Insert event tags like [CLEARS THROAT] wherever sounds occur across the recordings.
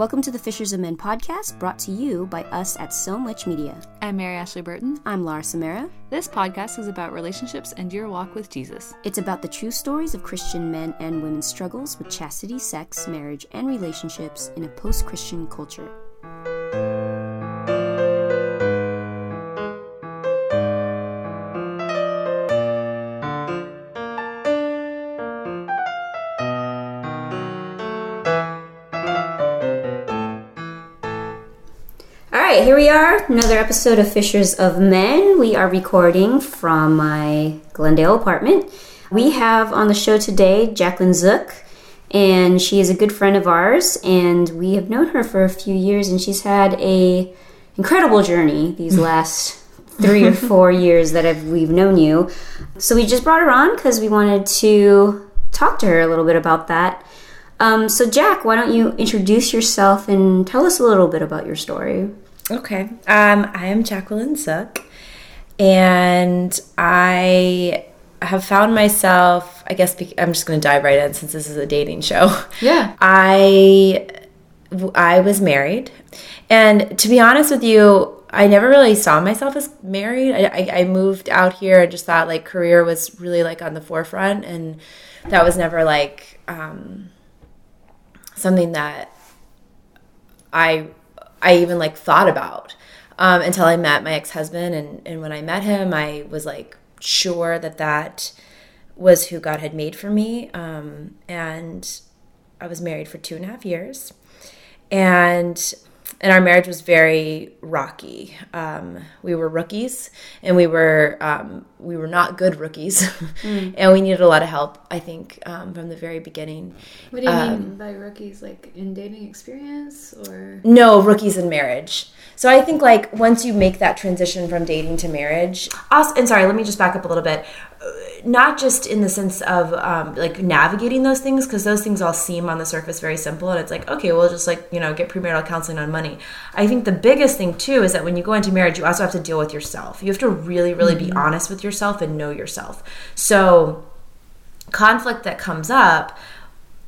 Welcome to the Fishers of Men podcast, brought to you by us at So Much Media. I'm Mary Ashley Burton. I'm Laura Samara. This podcast is about relationships and your walk with Jesus. It's about the true stories of Christian men and women's struggles with chastity, sex, marriage, and relationships in a post Christian culture. Here we are, another episode of Fishers of Men. We are recording from my Glendale apartment. We have on the show today Jacqueline Zook, and she is a good friend of ours, and we have known her for a few years, and she's had a incredible journey these [LAUGHS] last three or four years that I've, we've known you. So we just brought her on because we wanted to talk to her a little bit about that. Um, so, Jack, why don't you introduce yourself and tell us a little bit about your story? Okay. Um, I am Jacqueline Zook, and I have found myself, I guess I'm just going to dive right in since this is a dating show. [LAUGHS] Yeah. I I was married, and to be honest with you, I never really saw myself as married. I, I, I moved out here and just thought like career was really like on the forefront, and that was never like um, something that I I even like thought about um, until I met my ex husband, and and when I met him, I was like sure that that was who God had made for me, um, and I was married for two and a half years, and and our marriage was very rocky. Um, we were rookies, and we were um, we were not good rookies, [LAUGHS] and we needed a lot of help. I think um, from the very beginning. What do you Um, mean by rookies? Like in dating experience or? No, rookies in marriage. So I think like once you make that transition from dating to marriage, also, and sorry, let me just back up a little bit. Not just in the sense of um, like navigating those things, because those things all seem on the surface very simple, and it's like okay, we'll just like you know get premarital counseling on money. I think the biggest thing too is that when you go into marriage, you also have to deal with yourself. You have to really, really be honest with yourself and know yourself. So conflict that comes up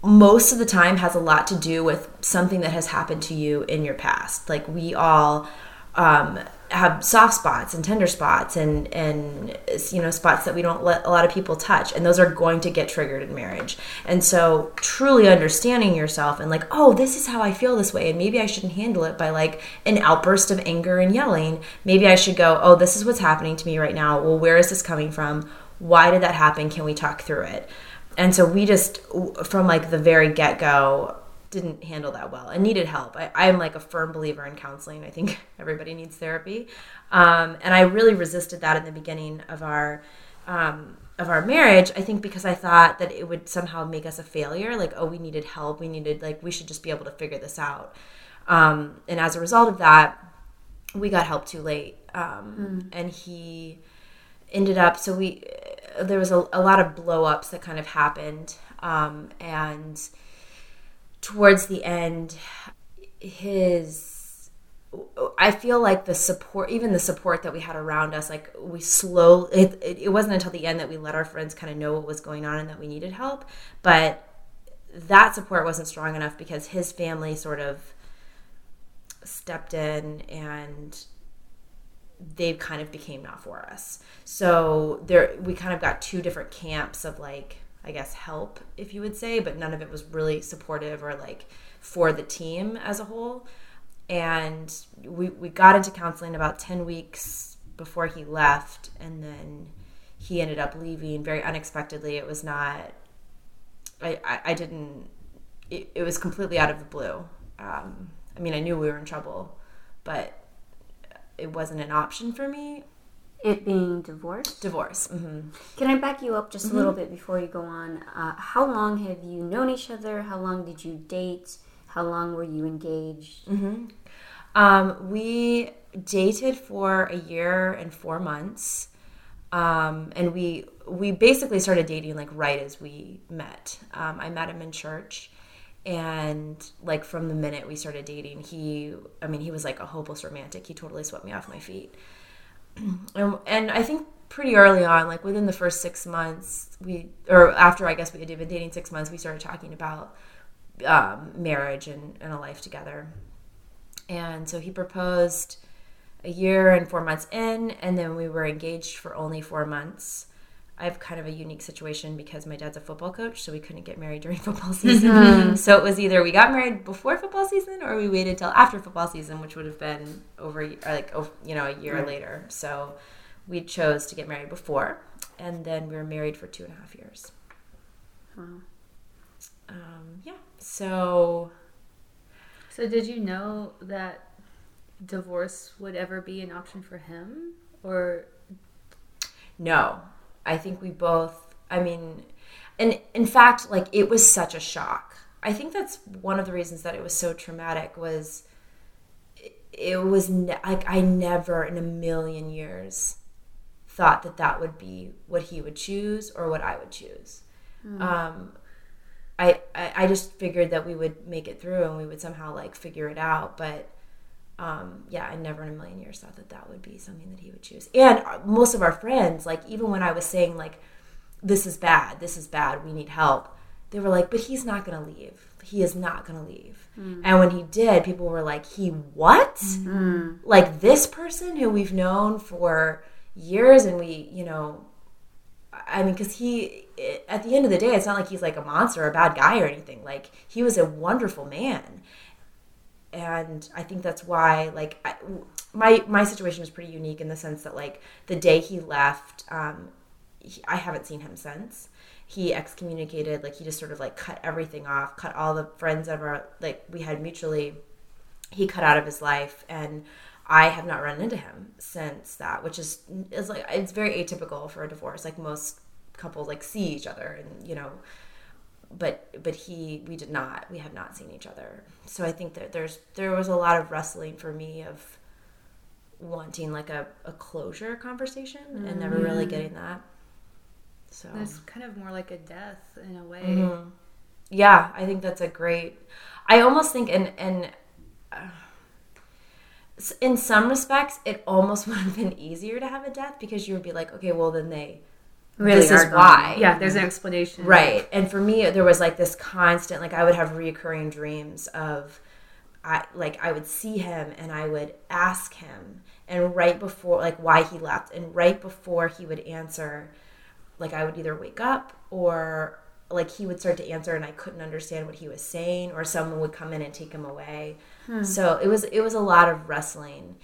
most of the time has a lot to do with something that has happened to you in your past. Like we all um, have soft spots and tender spots and and you know spots that we don't let a lot of people touch and those are going to get triggered in marriage. And so truly understanding yourself and like oh this is how i feel this way and maybe i shouldn't handle it by like an outburst of anger and yelling. Maybe i should go oh this is what's happening to me right now. Well where is this coming from? Why did that happen? Can we talk through it? And so we just from like the very get-go didn't handle that well. And needed help. I, i'm like a firm believer in counseling. I think [LAUGHS] everybody needs therapy. Um, and i really resisted that in the beginning of our um, of our marriage i think because i thought that it would somehow make us a failure. Like oh we needed help. We needed like we should just be able to figure this out. Um, and as a result of that we got help too late. Um, and he ended up so we there was a, a lot of blow ups that kind of happened. Um, and towards the end his i feel like the support even the support that we had around us like we slow it, it, it wasn't until the end that we let our friends kind of know what was going on and that we needed help but that support wasn't strong enough because his family sort of stepped in and they kind of became not for us. So there we kind of got two different camps of like I guess help if you would say, but none of it was really supportive or like for the team as a whole. And we we got into counseling about 10 weeks before he left and then he ended up leaving very unexpectedly. It was not I, I, I didn't it, it was completely out of the blue. Um, I mean I knew we were in trouble, but it wasn't an option for me. It being divorced. Divorce. hmm Can I back you up just a little bit before you go on? Uh, how long have you known each other? How long did you date? How long were you engaged? Um, we dated for a year and four months, um, and we we basically started dating like right as we met. Um, I met him in church, and like from the minute we started dating, he I mean he was like a hopeless romantic. He totally swept me off my feet. [CLEARS THROAT] and, and I think pretty early on, like within the first six months, we or after I guess we had been dating six months, we started talking about um, marriage and, and a life together. And so he proposed a year and four months in, and then we were engaged for only four months. I have kind of a unique situation because my dad's a football coach, so we couldn't get married during [LAUGHS] football season. so it was either we got married before football season or we waited till after football season, which would have been over like you know a year later. So we chose to get married before, and then we were married for two and a half years. Wow. Um, yeah. So. So did you know that divorce would ever be an option for him, or? No, I think we both, I mean, and in fact, like it was such a shock. I think that's one of the reasons that it was so traumatic was it, it was ne- like I never in a million years thought that that would be what he would choose or what I would choose. Mm. Um, I, I, I just figured that we would make it through and we would somehow like figure it out, but um, yeah, I never in a million years thought that that would be something that he would choose. And most of our friends, like even when I was saying like, this is bad, this is bad, we need help, they were like, but he's not to leave. He is not to leave. Mm. And when he did, people were like, he what? Mm. Like this person who we've known for years and we, you know, I mean, because he, at the end of the day, it's not like he's like a monster or a bad guy or anything. Like, he was a wonderful man and I think that's why like I, my my situation was pretty unique in the sense that like the day he left, um, he, I haven't seen him since. He excommunicated, like he just sort of like cut everything off, cut all the friends ever like we had mutually. He cut out of his life, and I have not run into him since that, which is is like it's very atypical for a divorce. Like most couples like see each other and you know but but he we did not we have not seen each other so i think that there's there was a lot of wrestling for me of wanting like a, a closure conversation mm-hmm. and never really mm. getting that so it's kind of more like a death in a way mm-hmm. yeah i think that's a great i almost think and and uh, in some respects it almost [LAUGHS] would have been easier to have a death because you would be like okay well then they really this is why. Yeah, there's an explanation. Right. And for me, there was like this constant, like I would have reoccurring dreams of, I like I would see him and I would ask him, and right before like why he left, and right before he would answer, like I would either wake up or like he would start to answer and I couldn't understand what he was saying, or someone would come in and take him away. Hmm. So it was it was a lot of wrestling,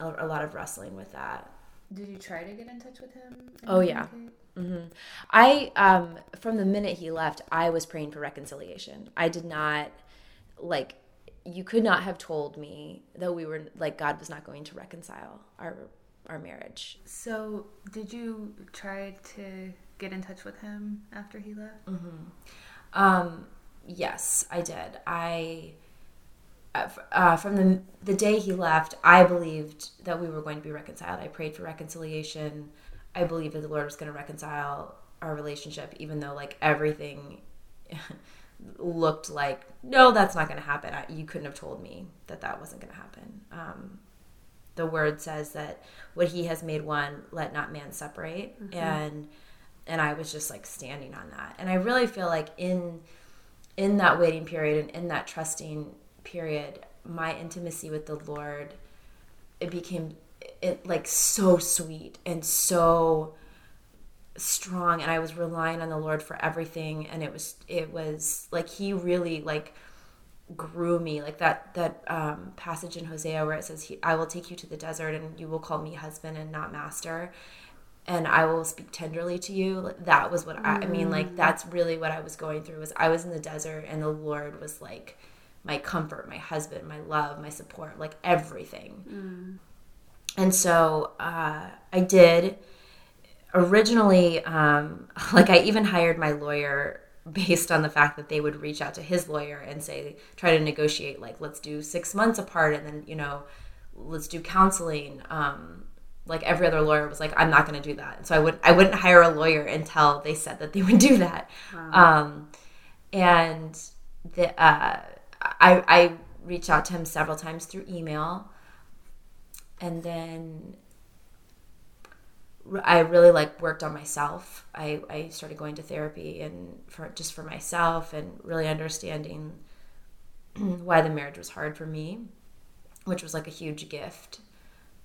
a, a lot of wrestling with that. Did you try to get in touch with him? Oh yeah. Mm-hmm. I um from the minute he left, I was praying for reconciliation. I did not like you could not have told me that we were like God was not going to reconcile our our marriage. So, did you try to get in touch with him after he left? Mm-hmm. Um, yes, I did. I uh, from the the day he left, I believed that we were going to be reconciled. I prayed for reconciliation. I believed that the Lord was going to reconcile our relationship, even though like everything [LAUGHS] looked like no, that's not going to happen. I, you couldn't have told me that that wasn't going to happen. Um, the word says that what He has made one, let not man separate, mm-hmm. and and I was just like standing on that. And I really feel like in in that waiting period and in that trusting period, my intimacy with the Lord, it became it like so sweet and so strong and I was relying on the Lord for everything and it was it was like he really like grew me like that that um, passage in Hosea where it says he, I will take you to the desert and you will call me husband and not master and I will speak tenderly to you that was what I, I mean like mm. that's really what I was going through was I was in the desert and the Lord was like my comfort, my husband, my love, my support, like everything. Mm. And so uh, I did originally, um, [LAUGHS] like, I even hired my lawyer based on the fact that they would reach out to his lawyer and say, try to negotiate, like, let's do six months apart and then, you know, let's do counseling. Um, like every other lawyer was like, I'm not going to do that. So I would I wouldn't hire a lawyer until they said that they would do that. Wow. Um, and the uh, I, I reached out to him several times through email. And then I really like worked on myself. I, I started going to therapy and for just for myself and really understanding [CLEARS THROAT] why the marriage was hard for me, which was like a huge gift.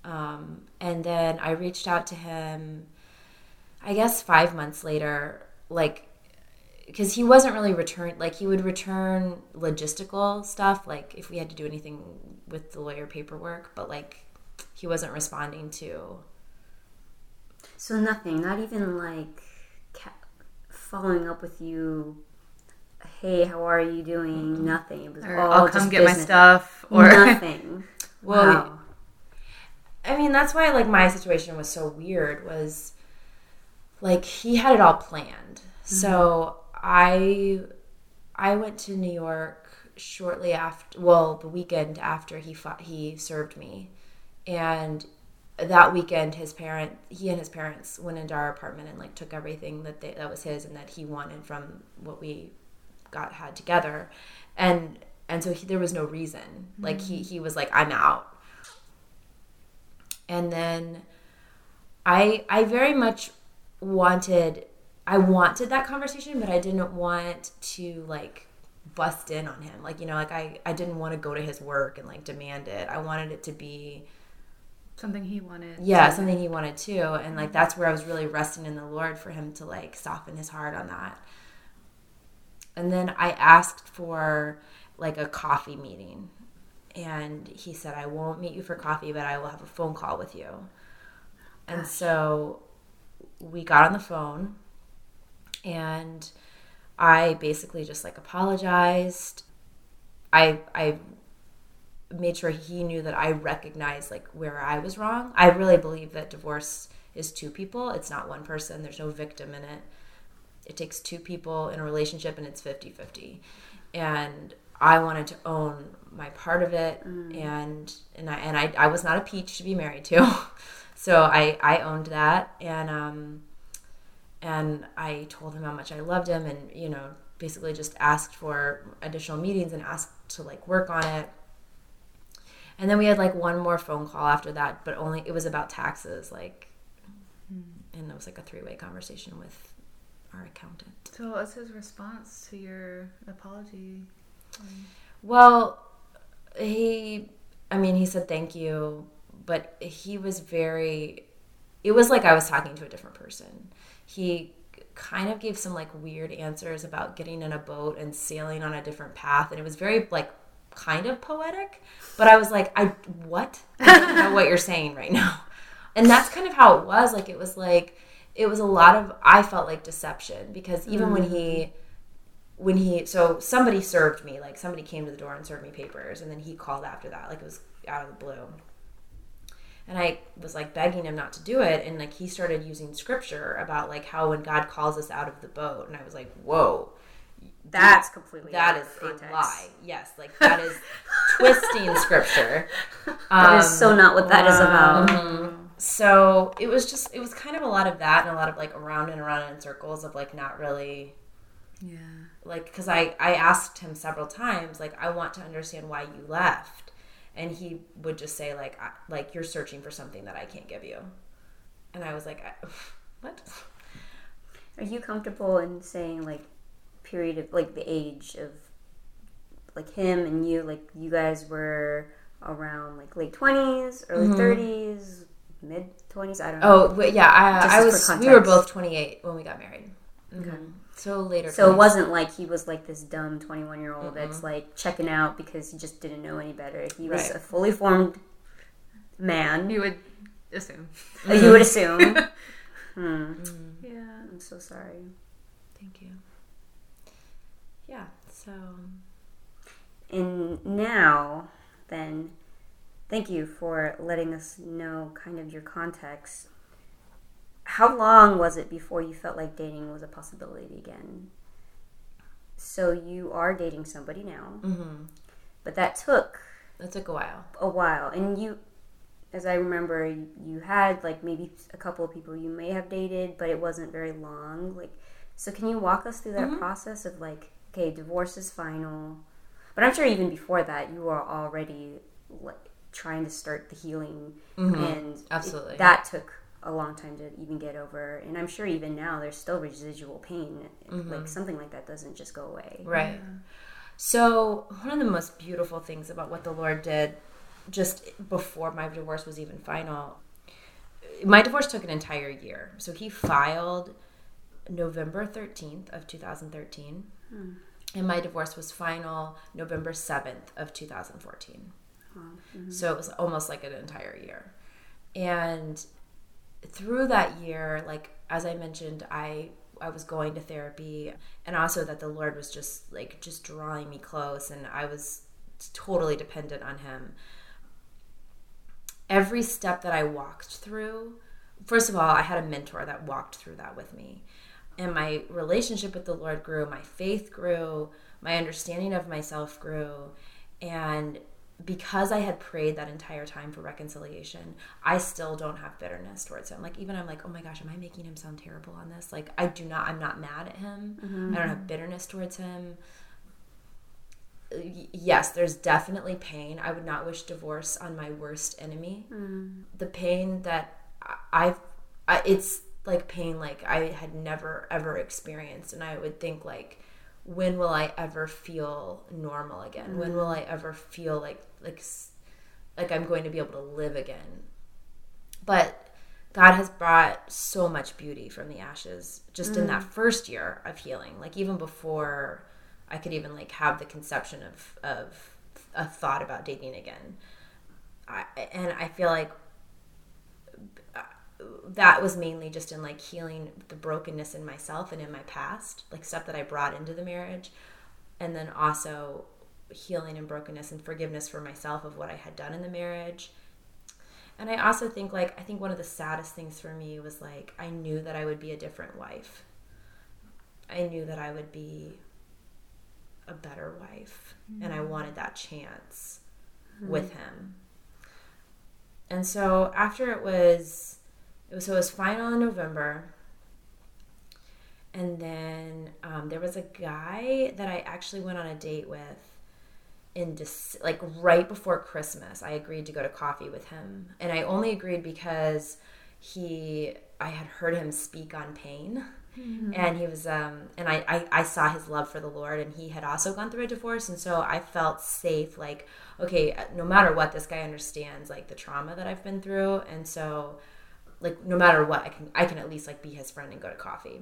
Um, and then I reached out to him, I guess five months later, like because he wasn't really return like he would return logistical stuff like if we had to do anything with the lawyer paperwork but like he wasn't responding to So nothing, not even like following up with you. Hey, how are you doing? Mm-hmm. Nothing. It was Or all I'll just come get my stuff. Or [LAUGHS] nothing. Well, wow. I mean, that's why like my situation was so weird was like he had it all planned. So mm-hmm. I I went to New York shortly after well, the weekend after he fought, he served me. And that weekend his parent he and his parents went into our apartment and like took everything that they, that was his and that he wanted from what we got had together. And and so he, there was no reason. Like he he was like I'm out and then i i very much wanted i wanted that conversation but i didn't want to like bust in on him. Like you know like i i didn't want to go to his work and like demand it. I wanted it to be something he wanted. yeah something he wanted too and like that's where i was really resting in the lord for him to like soften his heart on that. And then i asked for like a coffee meeting and he said i won't meet you for coffee but i will have a phone call with you. And so we got on the phone and i basically just like apologized i i made sure he knew that I recognized like where I was wrong. I really believe that divorce is two people. It's not one person. There's no victim in it. It takes two people in a relationship and it's 50-50. And I wanted to own my part of it and and I and I, I was not a peach to be married to. [LAUGHS] so I I owned that and um and I told him how much I loved him and you know basically just asked for additional meetings and asked to like work on it and then we had like one more phone call after that, but only it was about taxes, like, hmm. and it was like a three way conversation with our accountant. So what's his response to your apology? Well, he, I mean, he said thank you, but he was very, it was like I was talking to a different person. He kind of gave some like weird answers about getting in a boat and sailing on a different path, and it was very like kind of poetic, but I was like, I what? I don't know what you're saying right now. And that's kind of how it was. Like it was like it was a lot of I felt like deception because even when he mm. when he so somebody served me, like somebody came to the door and served me papers and then he called after that, like it was out of the blue. And I was like begging him not to do it and like he started using scripture about like how when God calls us out of the boat and I was like, "Whoa, That's completely that is out is of a lie. Yes, like that is twisting [LAUGHS] scripture. That is Um, so not what that is about. mhm. So it was just it was kind of a lot of that and a lot of like around and around in circles of like not really Yeah. like because I I asked him several times like I want to understand why you left, and he would just say like I, like you're searching for something that I can't give you, and I was like I, [LAUGHS] what? Are you comfortable in saying like period of like the age of like him and you like you guys were around like late twenties, early 30s mid twenties? I don't know. Oh yeah, I, I was we were both 28 when we got married. Mhm. So later. So it wasn't like he was like this dumb 21 year old that's like checking out because he just didn't know any better. He was Right. a fully formed man, You would assume. uh, you would assume. [LAUGHS] hmm. Yeah. I'm so sorry. Thank you. Yeah. So And now, then, thank you for letting us know kind of your context. How long was it before you felt like dating was a possibility again? So you are dating somebody now, hmm but that took that took a while. a while. And you, as I remember, you had like maybe a couple of people you may have dated, but it wasn't very long. Like, so can you walk us through that process of like, okay, divorce is final, but I'm sure even before that you were already like trying to start the healing, and it- Absolutely. that took a long time to even get over. And I'm sure even now there's still residual pain. Like mm-hmm. something like that doesn't just go away. Right. So, one of the most beautiful things about what the Lord did just before my divorce was even final, my divorce took an entire year. So, he filed November 13th of 2013, hmm. and my divorce was final November 7th of 2014. So, it was almost like an entire year. And through that year, like as I mentioned, I I was going to therapy and also that the Lord was just like just drawing me close and I was totally dependent on him. Every step that I walked through, first of all, I had a mentor that walked through that with me. And my relationship with the Lord grew, my faith grew, my understanding of myself grew, and because I had prayed that entire time for reconciliation, I still don't have bitterness towards him. Like even I'm like, oh my gosh, am I making him sound terrible on this? Like I do not. I'm not mad at him. Mm-hmm. I don't have bitterness towards him. Yes, there's definitely pain. I would not wish divorce on my worst enemy. Mm. The pain that I've, I, it's like pain like I had never ever experienced, and I would think like, when will I ever feel normal again? When will I ever feel like like like I'm going to be able to live again? But God has brought so much beauty from the ashes just in mm. that first year of healing. Like even before I could even like have the conception of of a thought about dating again. I, and I feel like that was mainly just in like healing the brokenness in myself and in my past, like stuff that I brought into the marriage, and then also healing and brokenness and forgiveness for myself of what I had done in the marriage. And I also think like I think one of the saddest things for me was like I knew that I would be a different wife. I knew that I would be a better wife and I mm-hmm. wanted that chance mm-hmm. with him. And so after it was it was so it was final in November. And then um, there was a guy that I actually went on a date with in Dec- like right before Christmas. I agreed to go to coffee with him, and I only agreed because he I had heard him speak on pain. And he was, um, and I, I, I saw his love for the Lord, and he had also gone through a divorce, and so I felt safe. Like, okay, no matter what, this guy understands like the trauma that I've been through, and so, like, no matter what, I can, I can at least like be his friend and go to coffee.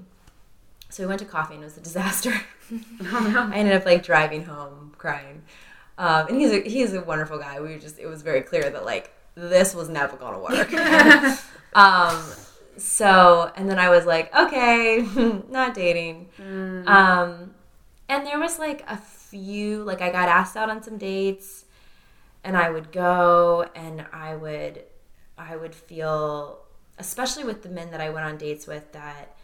So we went to coffee and it was a disaster. [LAUGHS] I ended up like driving home crying. Um, and he's a, he's a wonderful guy. We were just, it was very clear that like this was never going to work. [LAUGHS] [LAUGHS] um, so, and then I was like, okay, not dating. Um, and there was like a few, like I got asked out on some dates and I would go and I would, I would feel, especially with the men that I went on dates with that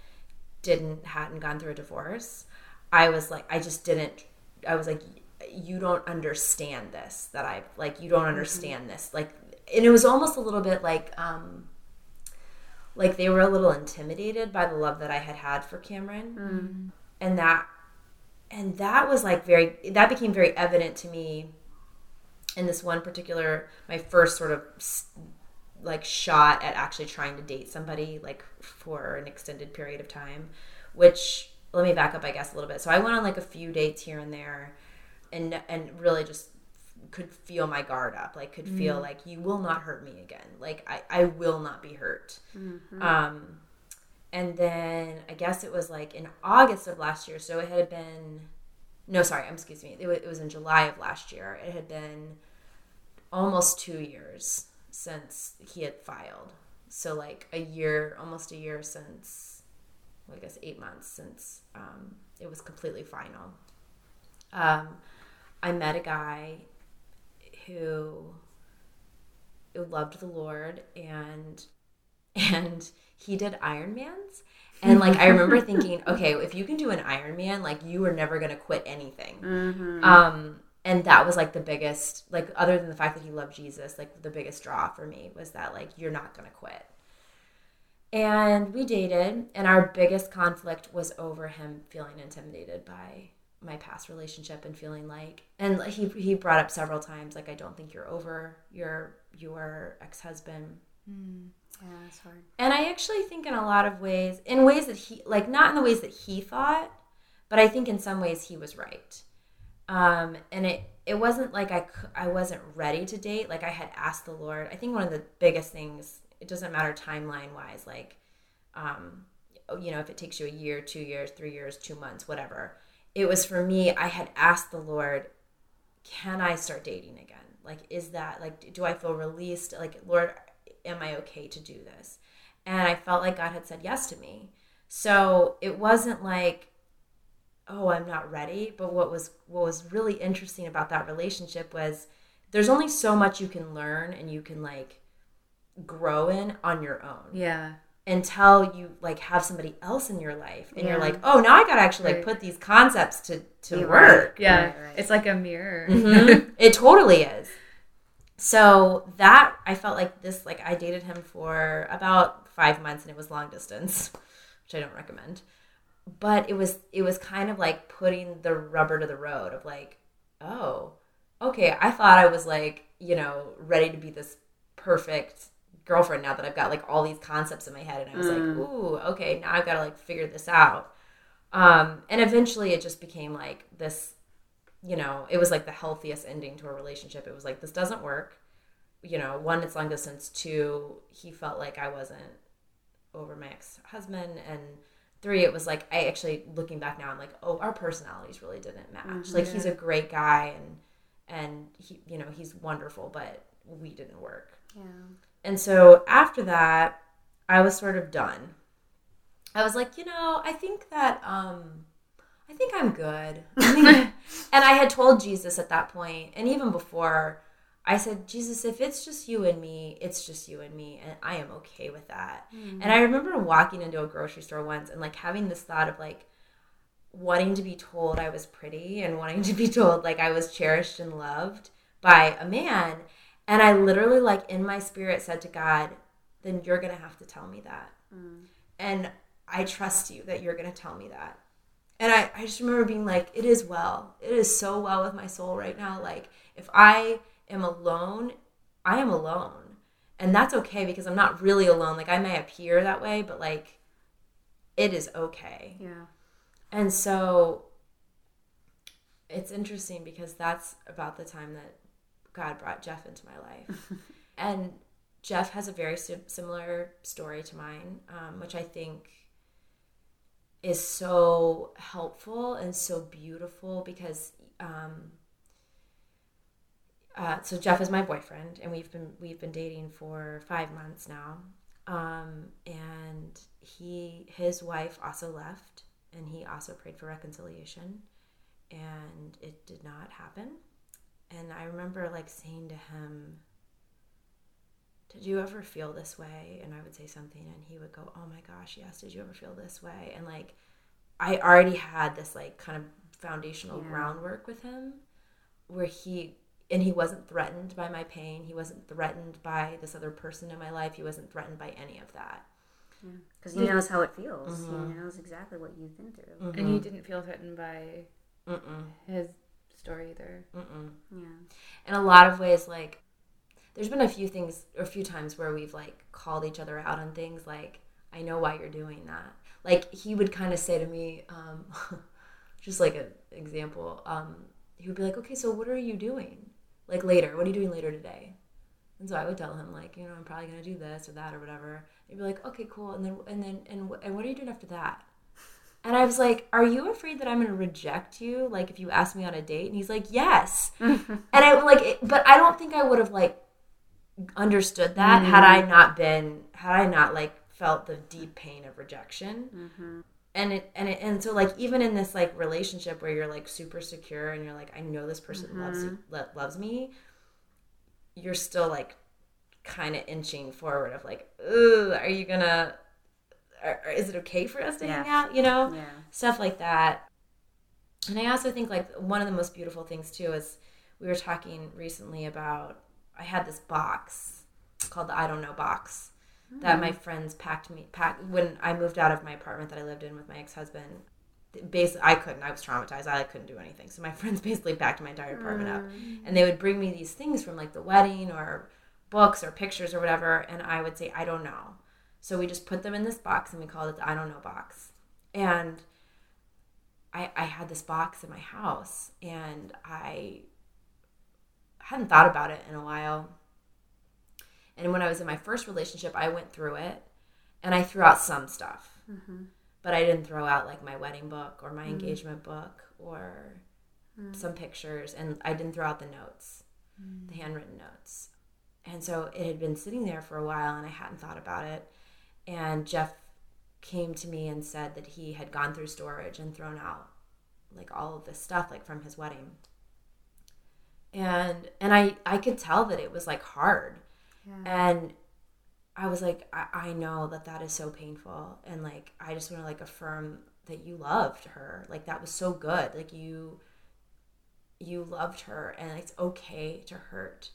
didn't hadn't gone through a divorce i was like i just didn't i was like you don't understand this that i like you don't understand this. Like and it was almost a little bit like um like they were a little intimidated by the love that i had had for cameron. And that and that was like very that became very evident to me in this one particular my first sort of like shot at actually trying to date somebody like for an extended period of time which let me back up i guess a little bit. So i went on like a few dates here and there and and really just could feel my guard up like could feel like you will not hurt me again. Like i i will not be hurt. Um and then i guess it was like in august of last year so it had been no sorry excuse me it was, it was in july of last year. It had been almost two years since he had filed. So like a year, almost a year since, well, I guess eight months since um, it was completely final. Um, I met a guy who, who loved the Lord and and he did Ironmans. And like I remember [LAUGHS] thinking, okay, if you can do an Ironman, like you are never gonna quit anything. Um, and that was like the biggest, like other than the fact that he loved Jesus, like the biggest draw for me was that like you're not gonna quit. And we dated, and our biggest conflict was over him feeling intimidated by my past relationship and feeling like, and he he brought up several times like I don't think you're over your your ex husband. Mm, yeah, it's hard. And I actually think in a lot of ways, in ways that he, like, not in the ways that he thought, but I think in some ways he was right. Um, and it, it wasn't like I, I wasn't ready to date. Like I had asked the Lord. I think one of the biggest things, it doesn't matter timeline wise, like, um, you know, if it takes you a year, two years, three years, two months, whatever. It was for me, I had asked the Lord, can I start dating again? Like, is that, like, do I feel released? Like, Lord, am I okay to do this? And I felt like God had said yes to me. So it wasn't like, oh, I'm not ready. But what was what was really interesting about that relationship was there's only so much you can learn and you can like grow in on your own Yeah. until you like have somebody else in your life and you're like, oh, now I got to actually like put these concepts to to Be work. Yeah. Right, right. It's like a mirror. Mhm. [LAUGHS] it totally is. So that I felt like this like I dated him for about 5 months and it was long distance, which I don't recommend. But it was it was kind of like putting the rubber to the road of like, oh, okay, I thought I was like, you know, ready to be this perfect girlfriend now that I've got like all these concepts in my head and I was like, ooh, okay, now I've got to like figure this out. Um, and eventually it just became like this you know, it was like the healthiest ending to a relationship. It was like, this doesn't work. You know, one, it's long distance. Two, he felt like I wasn't over my ex husband. And three, it was like, I actually, looking back now, I'm like, oh, our personalities really didn't match. like, he's a great guy and, and he, you know, he's wonderful, but we didn't work. Yeah. And so after that, I was sort of done. I was like, you know, I think that um I think I'm good. [LAUGHS] And I had told Jesus at that point, and even before, I said, Jesus, if it's just you and me, it's just you and me, and I am okay with that. Hmm. And I remember walking into a grocery store once and like having this thought of like wanting to be told I was pretty and wanting to be [LAUGHS] told like I was cherished and loved by a man. And I literally, like, in my spirit said to God, then you're going to have to tell me that. Hmm. And I trust you that you're going to tell me that. And I, I just remember being like, it is well. It is so well with my soul right now. Like, if I am alone, I am alone. And that's okay because I'm not really alone. Like, I may appear that way, but like, it is okay. Yeah. And so it's interesting because that's about the time that God brought Jeff into my life. [LAUGHS] and Jeff has a very sim- similar story to mine, um, which I think is so helpful and so beautiful because um, uh, so Jeff is my boyfriend, and we've been we've been dating for five months now. Um, and he his wife also left, and he also prayed for reconciliation, and it did not happen. And I remember like saying to him, "Did you ever feel this way?" And I would say something, and he would go, "Oh my gosh, yes. Did you ever feel this way?" And like, I already had this like kind of foundational Yeah. groundwork with him, where he and he wasn't threatened by my pain. He wasn't threatened by this other person in my life. He wasn't threatened by any of that. Because he knows how it feels. Mm-hmm. He knows exactly what you've been through. And you didn't feel threatened by Mm-mm, his story either. mm-mm. Yeah. In a lot of ways, like there's been a few things or a few times where we've like called each other out on things. Like I know why you're doing that. Like he would kind of say to me, um, [LAUGHS] just like an example. Um, he would be like, "Okay, so what are you doing? Like later? What are you doing later today?" And so I would tell him like, you know, I'm probably gonna do this or that or whatever. He'd be like, "Okay, cool." And then and then and and what are you doing after that? And I was like, "Are you afraid that I'm going to reject you? Like if you ask me on a date?" And he's like, "Yes." [LAUGHS] and I like, it, but I don't think I would have like understood that had mm-hmm. I not been had I not like felt the deep pain of rejection. Mm-hmm. And it and it and so like even in this like relationship where you're like super secure and you're like I know this person mm-hmm. loves lo- loves me, you're still like kind of inching forward of like, ooh, are you gonna? Are, are- is it okay for us to hang out? You know, Yeah. stuff like that. And I also think like one of the most beautiful things too is we were talking recently about I had this box called the I don't know box that hmm. my friends packed me packed when I moved out of my apartment that I lived in with my ex husband. Basically, I couldn't. I was traumatized. I couldn't do anything. So my [LAUGHS] friends basically packed my entire apartment up, hmm. and they would bring me these things from like the wedding or books or pictures or whatever, and I would say, I don't know. So we just put them in this box and we called it the I don't know box. And I, I had this box in my house and I hadn't thought about it in a while. And when I was in my first relationship, I went through it and I threw out some stuff. Mm-hmm. But I didn't throw out like my wedding book or my mm-hmm. engagement book or mm. some pictures. And I didn't throw out the notes, mm. the handwritten notes. And so it had been sitting there for a while and I hadn't thought about it. And Jeff came to me and said that he had gone through storage and thrown out like all of this stuff like from his wedding and and i i could tell that it was like hard yeah. and i was like I, I know that that is so painful. And like i just want to like affirm that you loved her. Like that was so good. Like you you loved her and it's okay to hurt.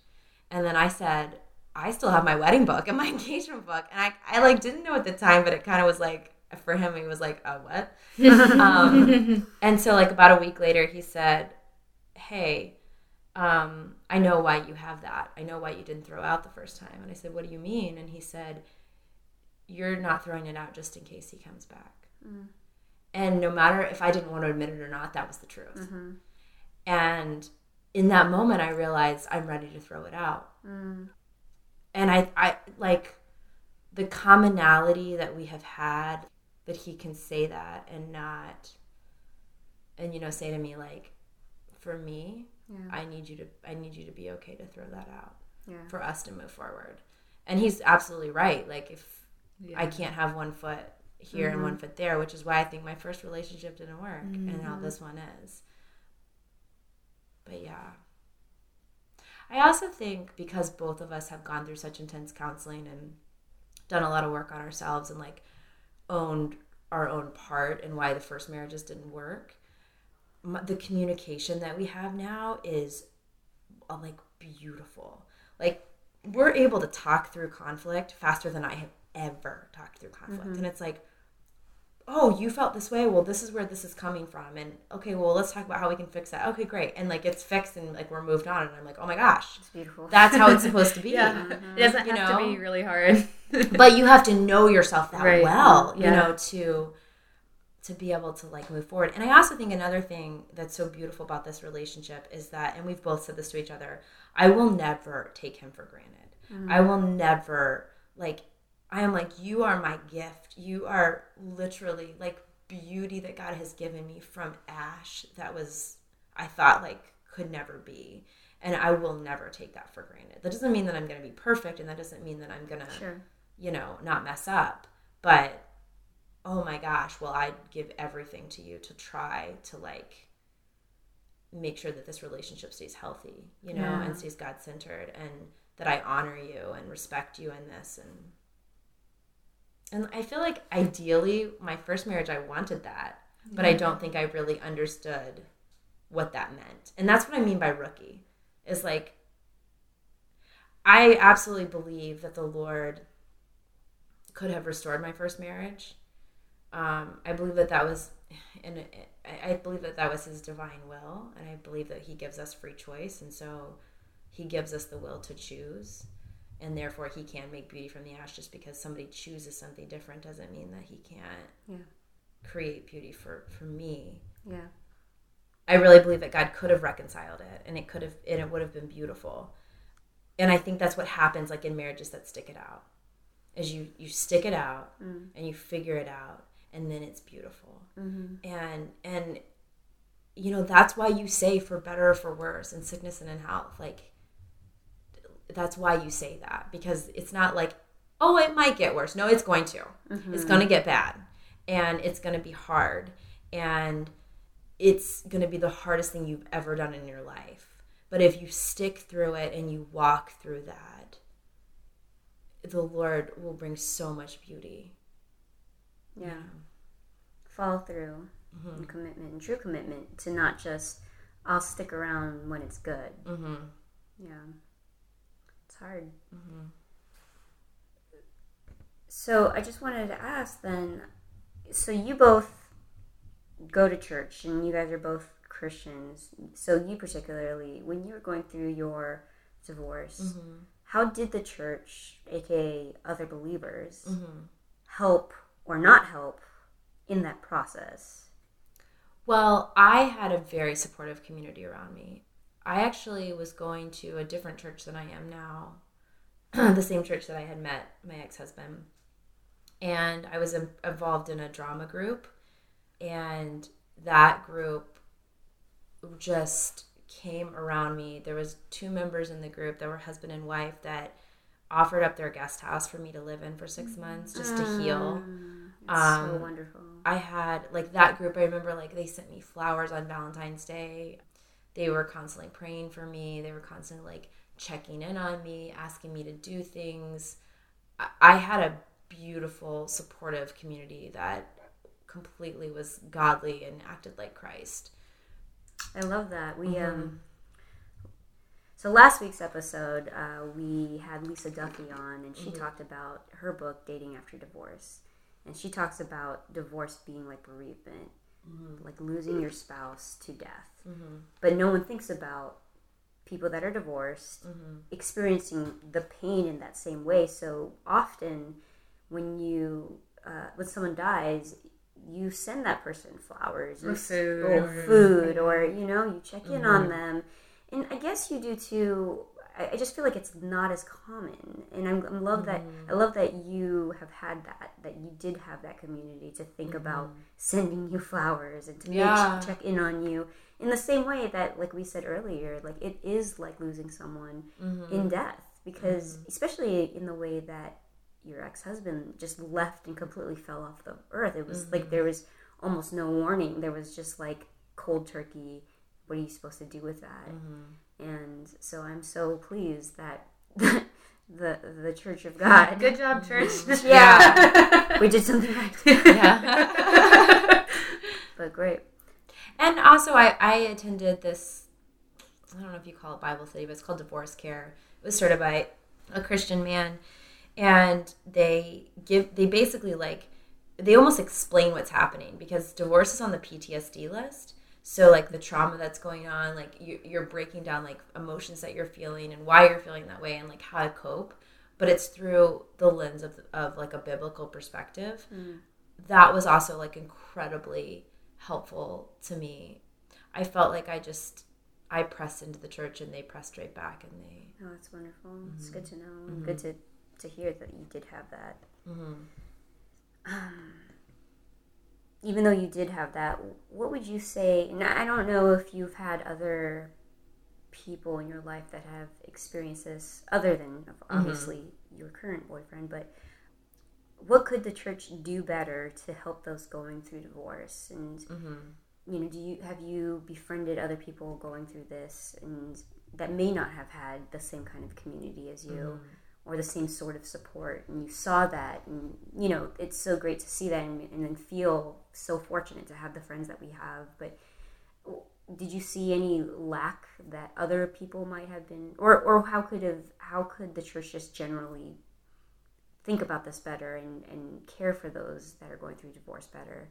And then i said i still have my wedding book and my [LAUGHS] engagement book. And i i like didn't know at the time but it kind of was like for him he was like uh, what? [LAUGHS] Um, and so like about a week later he said hey um, I know why you have that. I know why you didn't throw out the first time. And I said, What do you mean? And he said, You're not throwing it out just in case he comes back. Mm. And no matter if I didn't want to admit it or not, that was the truth. Mm-hmm. And in that moment, I realized I'm ready to throw it out. Mm. And I, I like the commonality that we have had that he can say that and not, and you know, say to me, like, for me, yeah. I need you to I need you to be okay to throw that out yeah. for us to move forward. And he's absolutely right. Like if yeah. I can't have one foot here mm-hmm. and one mm-hmm. foot there, which is why I think my first relationship didn't work mm-hmm. and now this one is. But yeah. I also think because both of us have gone through such intense counseling and done a lot of work on ourselves and like owned our own part and why the first marriages didn't work the communication that we have now is uh, like beautiful. Like we're able to talk through conflict faster than I have ever talked through conflict. Mm-hmm. And it's like, oh, you felt this way. Well, this is where this is coming from. And okay, well, let's talk about how we can fix that. Okay, great. And like it's fixed and like we're moved on. And I'm like, oh my gosh, it's beautiful. That's how it's supposed to [LAUGHS] be. yeah, mm-hmm. it doesn't you have know? to be really hard. but you have to know yourself that [LAUGHS] right. well, yeah. you know, to to be able to like move forward. And I also think another thing that's so beautiful about this relationship is that, and we've both said this to each other, I will never take him for granted. Mm-hmm. I will never like I am like you are my gift. You are literally like beauty that God has given me from ash that was I thought like could never be. And I will never take that for granted. That doesn't mean that I'm going to be perfect and that doesn't mean that I'm going to sure. you know, not mess up. But oh my gosh, well, I'd give everything to you to try to like make sure that this relationship stays healthy, you know, yeah. and stays God centered and that I honor you and respect you in this and and I feel like ideally my first marriage I wanted that, but I don't think I really understood what that meant. And that's what I mean by rookie. Is like I absolutely believe that the Lord could have restored my first marriage um, I believe that that was, and I believe that that was His divine will, and I believe that He gives us free choice, and so He gives us the will to choose, and therefore He can make beauty from the ash. Just because somebody chooses something different doesn't mean that He can't yeah. create beauty for for me. Yeah. I really believe that God could have reconciled it, and it could have, and it would have been beautiful. And I think that's what happens, like in marriages that stick it out, is you you stick it out mm. and you figure it out, and then it's beautiful mm-hmm. and and you know that's why you say for better or for worse in sickness and in health like that's why you say that because it's not like oh it might get worse no it's going to mm-hmm. it's going to get bad and it's going to be hard and it's going to be the hardest thing you've ever done in your life but if you stick through it and you walk through that the lord will bring so much beauty yeah. Follow through mm-hmm. and commitment and true commitment to not just I'll stick around when it's good. Mm-hmm. Yeah. It's hard. Mm-hmm. So I just wanted to ask then so you both go to church and you guys are both Christians. So you particularly when you were going through your divorce, mm-hmm. how did the church, aka other believers, Mm-hmm. help or not help in that process? Well, I had a very supportive community around me. I actually was going to a different church than I am now, [CLEARS THROAT] the same church that I had met my ex husband. And I was um, involved in a drama group, and that group just came around me. There was two members in the group that were husband and wife that offered up their guest house for me to live in for six months just to heal. So Um, wonderful. I had like that group. I remember like they sent me flowers on Valentine's Day. They were constantly praying for me. They were constantly like checking in on me, asking me to do things. I, I had a beautiful, supportive community that completely was godly and acted like Christ. I love that. We Mm-hmm. um. So last week's episode, uh, we had Lisa Duffy on, and she Mm-hmm. talked about her book, Dating After Divorce, and she talks about divorce being like bereavement, Mm-hmm. like losing your spouse to death. But no one thinks about people that are divorced Mm-hmm. experiencing the pain in that same way. So often, when you uh, when someone dies, you send that person flowers, Or food, or food, or you know, you check in Mm-hmm. on them, and I guess you do too. I, I just feel like it's not as common, and I'm, I love that. Mm-hmm. I love that you have had that. That you did have that community to think about sending you flowers and to Mm-hmm. Yeah. check in on you in the same way that, like we said earlier, like it is like losing someone Mm-hmm. in death because, especially in the way that your ex husband just left and completely fell off the earth. It was Mm-hmm. like there was almost no warning. There was just like cold turkey. What are you supposed to do with that? Mm-hmm. And so I'm so pleased that [LAUGHS] the the Church of God. Good job, church. [LAUGHS] Yeah, we did something right. [LAUGHS] Yeah. But great. And also, I, I attended this, I don't know if you call it Bible study, but it's called Divorce Care. It was started by a Christian man. And they give, they basically like, they almost explain what's happening because divorce is on the PTSD list. So, like the trauma that's going on, like you, you're breaking down like emotions that you're feeling and why you're feeling that way and like how to cope. But it's through the lens of, of like a biblical perspective. That was also like incredibly helpful to me. I felt like I just I pressed into the church and they pressed right back and they Oh, that's wonderful. It's Mm-hmm. good to know. and Good to to hear that you did have that. Mm-hmm. Um, even though you did have that, what would you say? And I don't know if you've had other people in your life that have experienced this, other than mm-hmm. obviously your current boyfriend, but what could the church do better to help those going through divorce? And mm-hmm. you know, do you have you befriended other people going through this and that may not have had the same kind of community as you? Mm-hmm. or the same sort of support and you saw that and you know it's so great to see that and, and then feel so fortunate to have the friends that we have but did you see any lack that other people might have been or or how could have how could the church just generally think about this better and and care for those that are going through divorce better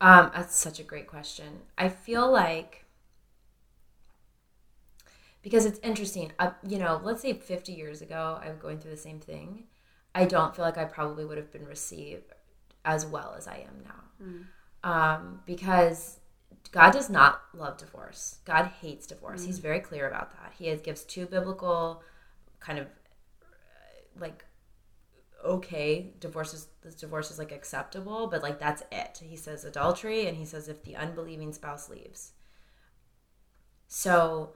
Um, that's such a great question. I feel like because it's interesting. Uh, you know, let's say 50 years ago, I was going through the same thing. I don't feel like I probably would have been received as well as I am now, um, because God does not love divorce. God hates divorce. He's very clear about that. He has, gives two biblical kind of uh, like okay divorce is this divorce is like acceptable but like that's it he says adultery and he says if the unbelieving spouse leaves so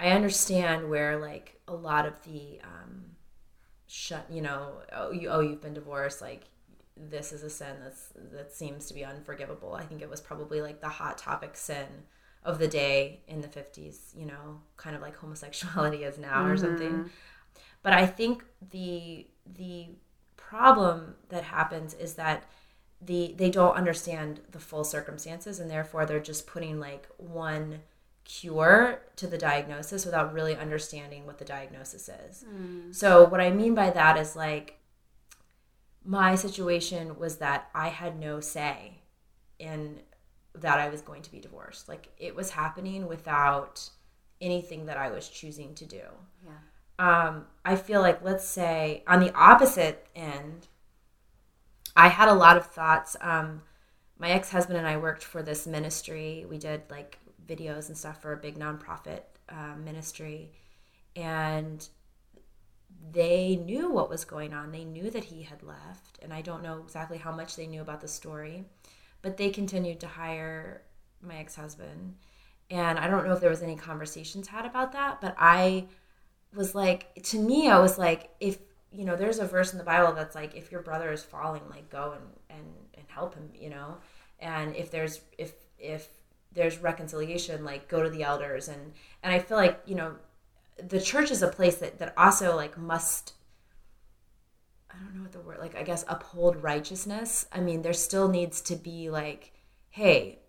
i understand where like a lot of the um shut you know oh you oh you've been divorced like this is a sin that's that seems to be unforgivable. I think it was probably like the hot topic sin of the day in the 50s you know kind of like homosexuality is now or mm-hmm. something. But i think the the problem that happens is that the they don't understand the full circumstances and therefore they're just putting like one cure to the diagnosis without really understanding what the diagnosis is. Mm. So what I mean by that is like my situation was that I had no say in that I was going to be divorced. Like it was happening without anything that I was choosing to do. yeah um, I feel like, let's say, on the opposite end, I had a lot of thoughts. Um, my ex husband and I worked for this ministry. We did like videos and stuff for a big nonprofit uh, ministry. And they knew what was going on. They knew that he had left. And I don't know exactly how much they knew about the story, but they continued to hire my ex husband. And I don't know if there was any conversations had about that, but I was like, to me, I was like, if, you know, there's a verse in the Bible that's like, if your brother is falling, like go and, and, and help him, you know? And if there's, if, if there's reconciliation, like go to the elders. And, and I feel like, you know, the church is a place that, that also like must I don't know what the word like I guess uphold righteousness. I mean, there still needs to be like, hey,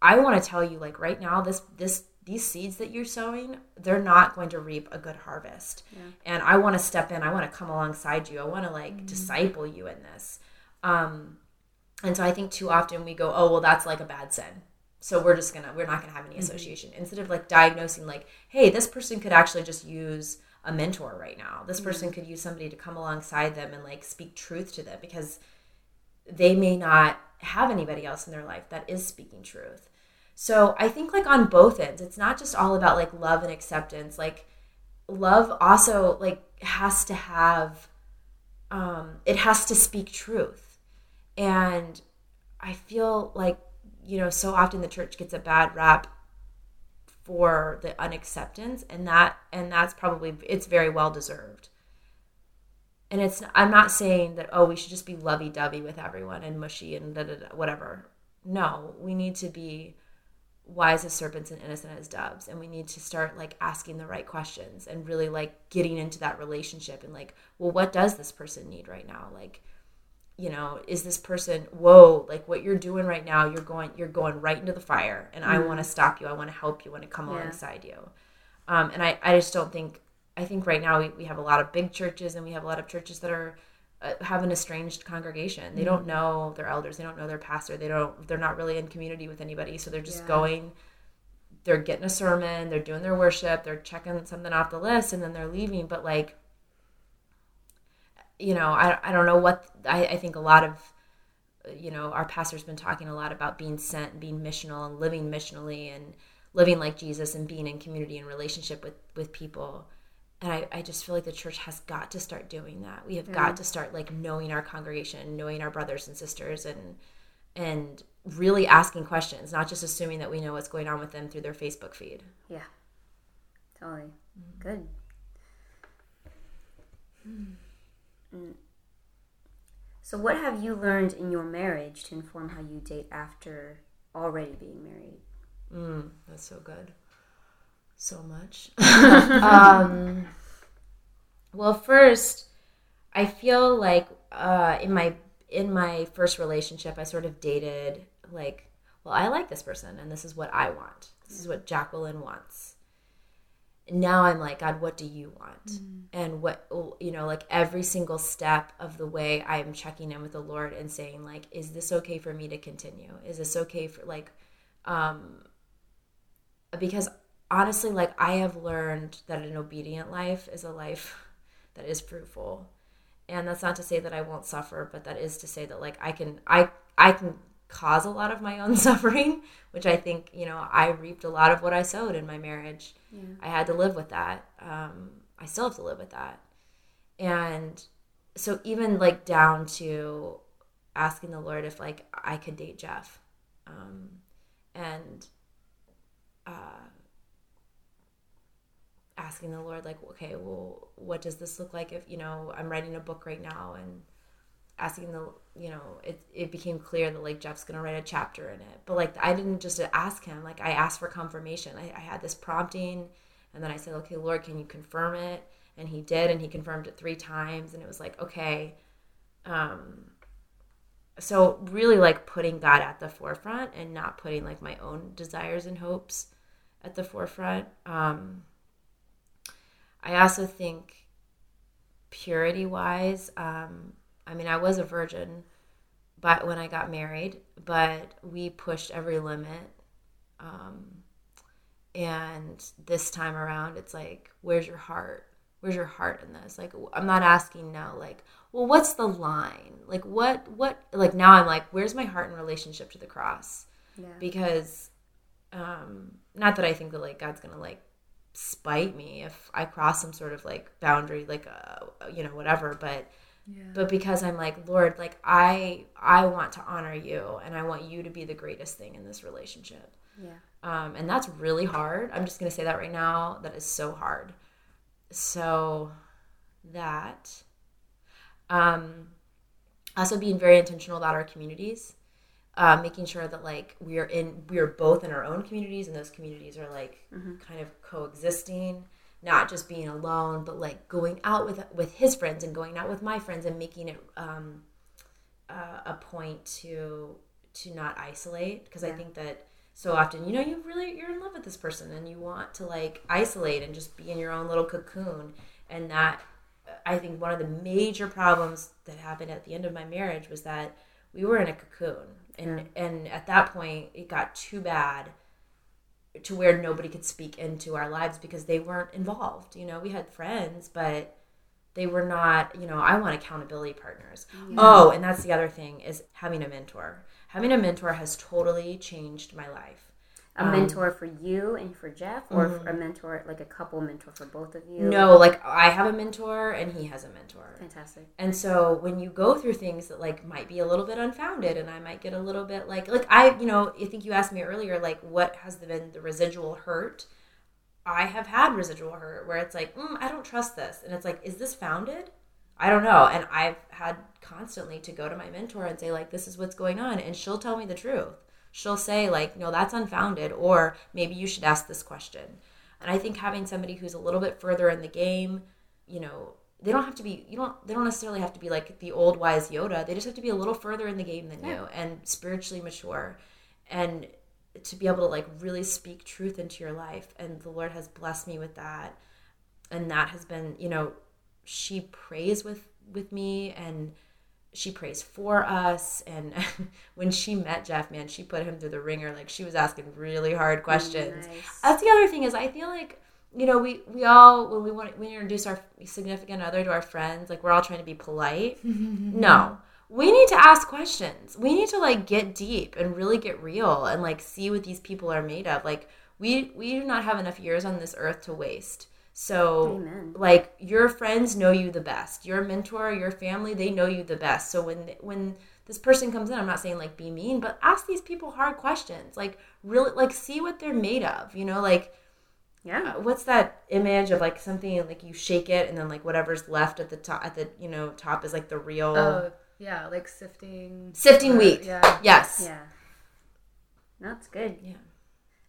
I want to tell you like right now this this these seeds that you're sowing, they're not going to reap a good harvest. Yeah. And I want to step in. I want to come alongside you. I want to like mm-hmm. disciple you in this. Um and so I think too often we go, "Oh, well that's like a bad sin." So we're just gonna we're not gonna have any mm-hmm. association mm-hmm. instead of like diagnosing like hey this person could actually just use a mentor right now this mm-hmm. person could use somebody to come alongside them and like speak truth to them because they may not have anybody else in their life that is speaking truth so i think like on both ends it's not just all about like love and acceptance like love also like has to have um it has to speak truth and i feel like you know, so often the church gets a bad rap for the unacceptance and that and that's probably it's very well deserved. And it's i'm not saying that oh we should just be lovey-dovey with everyone and mushy and da, da, da, whatever. No we need to be wise as serpents and innocent as doves and we need to start like asking the right questions and really like getting into that relationship and like well what does this person need right now? Like you know is this person whoa like what you're doing right now you're going you're going right into the fire and mm i want to stop you i want to help you i want to come yeah. alongside you um, and I, I just don't think i think right now we, we have a lot of big churches and we have a lot of churches that are uh, have an estranged congregation they mm don't know their elders they don't know their pastor they don't they're not really in community with anybody so they're just yeah. going they're getting a sermon they're doing their worship they're checking something off the list and then they're leaving but like you know, I, I don't know what, I, I think a lot of, you know, our pastor's been talking a lot about being sent, being missional and living missionally and living like Jesus and being in community and relationship with, with people. And I, I just feel like the church has got to start doing that. We have yeah. got to start like knowing our congregation, knowing our brothers and sisters and, and really asking questions, not just assuming that we know what's going on with them through their Facebook feed. Yeah. Totally. Mm-hmm. Good. Hmm. Mm. So, what have you learned in your marriage to inform how you date after already being married? Mm, that's so good. So much. [LAUGHS] [LAUGHS] um, well, first, I feel like uh, in my in my first relationship, I sort of dated like, well, I like this person, and this is what I want. This is what Jacqueline wants now I'm like, God, what do you want? Mm-hmm. And what, you know, like every single step of the way I'm checking in with the Lord and saying, like, is this okay for me to continue? Is this okay for, like, um, because honestly, like, I have learned that an obedient life is a life [LAUGHS] that is fruitful. And that's not to say that I won't suffer, but that is to say that, like, I can, I, I can cause a lot of my own [LAUGHS] suffering, which I think, you know, I reaped a lot of what I sowed in my marriage. Yeah. I had to live with that. Um, I still have to live with that. And so even like down to asking the Lord if like I could date Jeff. Um, and uh, asking the Lord like, okay, well, what does this look like if, you know, I'm writing a book right now and asking the you know it, it became clear that like jeff's gonna write a chapter in it. But like i didn't just ask him. Like i asked for confirmation. I, I had this prompting and then i said okay lord can you confirm it? And he did and he confirmed it three times and it was like okay. Um so really like putting god at the forefront and not putting like my own desires and hopes at the forefront. Um i also think purity wise um I mean, I was a virgin, but when I got married, but we pushed every limit. Um, and this time around, it's like, where's your heart? where's your heart in this like i'm not asking now like well what's the line like what what like now i'm like where's my heart in relationship to the cross Yeah. because um not that i think that like god's gonna like spite me if i cross some sort of like boundary like uh, you know whatever but Yeah. but because i'm like lord like i i want to honor you and i want you to be the greatest thing in this relationship Yeah. um, and that's really hard. I'm just going to say that right now. That is so hard. So that, um, also being very intentional about our communities, uh, making sure that like we are in, we are both in our own communities, and those communities are like kind of coexisting, not just being alone, but like going out with with his friends and going out with my friends and making it um, uh, a point to to not isolate. Because I think that so often you know you really you're in love with this person and you want to like isolate and just be in your own little cocoon. And that I think one of the major problems that happened at the end of my marriage was that we were in a cocoon. And and at that point it got too bad to where nobody could speak into our lives because they weren't involved you know we had friends but they were not you know i want accountability partners. Oh and that's the other thing is having a mentor. Having a mentor has totally changed my life A mentor for you and for Jeff, or a mentor like a couple mentor for both of you. no like i have a mentor and he has a mentor Fantastic. And so when you go through things that like might be a little bit unfounded and I might get a little bit like like I you know, I think you asked me earlier like what has been the residual hurt? I have had residual hurt where it's like, mm, I don't trust this. And it's like, is this founded? I don't know. And I've had constantly to go to my mentor and say like this is what's going on and she'll tell me the truth. She'll say like, no, that's unfounded or maybe you should ask this question. And I think having somebody who's a little bit further in the game, you know, they don't have to be you don't they don't necessarily have to be like the old wise Yoda. They just have to be a little further in the game than you and spiritually mature and to be able to like really speak truth into your life and the Lord has blessed me with that. And that has been, you know, she prays with with me and she prays for us and [LAUGHS] when she met Jeff man she put him through the wringer like she was asking really hard questions. Nice. that's the other thing is I feel like you know we we all when we want we introduce our significant other to our friends like we're all trying to be polite. [LAUGHS] No. We need to ask questions. We need to like get deep and really get real and like see what these people are made of. Like we we do not have enough years on this earth to waste so Amen. like your friends know you the best your mentor your family they know you the best so when when this person comes in i'm not saying like be mean but ask these people hard questions like really like see what they're made of you know like Yeah. uh, what's that image of like something like you shake it and then like whatever's left at the top at the you know top is like the real Oh, yeah, like sifting. sifting or- wheat Yeah. yes Yeah. That's good. Yeah.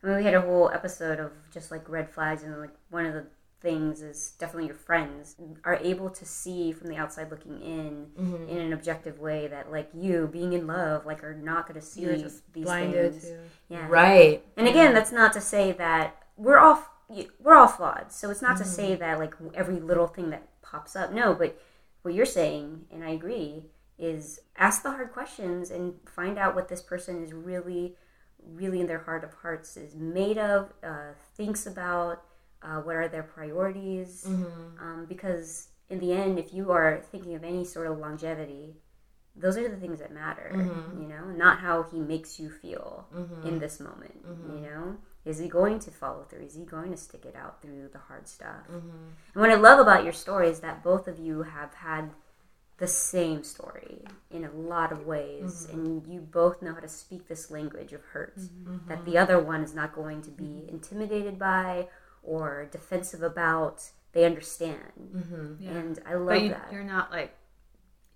I mean, we had a whole episode of just like red flags, and like one of the things is definitely your friends are able to see from the outside looking in Mm-hmm. in an objective way that like you being in love like are not going to see You're just these blinded things. to. Yeah. right And again, that's not to say that we're all we're all flawed. So it's not to Mm-hmm. say that like every little thing that pops up. No, but what you're saying, and I agree, is ask the hard questions and find out what this person is really, really in their heart of hearts is made of, uh, thinks about, uh, what are their priorities. Mm-hmm. Um, because in the end, if you are thinking of any sort of longevity, those are the things that matter, Mm-hmm. you know, not how he makes you feel in this moment, Mm-hmm. you know? Is he going to follow through? Is he going to stick it out through the hard stuff? Mm-hmm. And what I love about your story is that both of you have had the same story in a lot of ways, Mm-hmm. and you both know how to speak this language of hurt Mm-hmm. that the other one is not going to be intimidated by or defensive about. They understand, Mm-hmm. Yeah. and I love But you, that. you're not like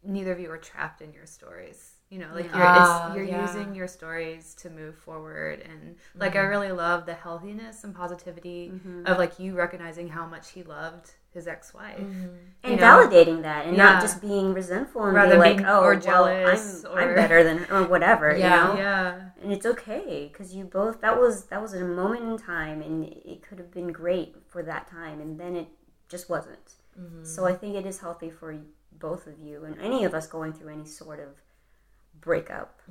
neither of you are trapped in your stories. You know, like you're Ah, it's, you're yeah. using your stories to move forward, and like Mm-hmm. I really love the healthiness and positivity of like you recognizing how much he loved his ex-wife. and know? validating that, and Yeah. not just being resentful and Rather be like, being- "Oh, or well, jealous I'm, or- I'm better than or whatever," Yeah. you know. Yeah, and it's okay because you both that was that was a moment in time and it could have been great for that time and then it just wasn't so i think it is healthy for both of you and any of us going through any sort of breakup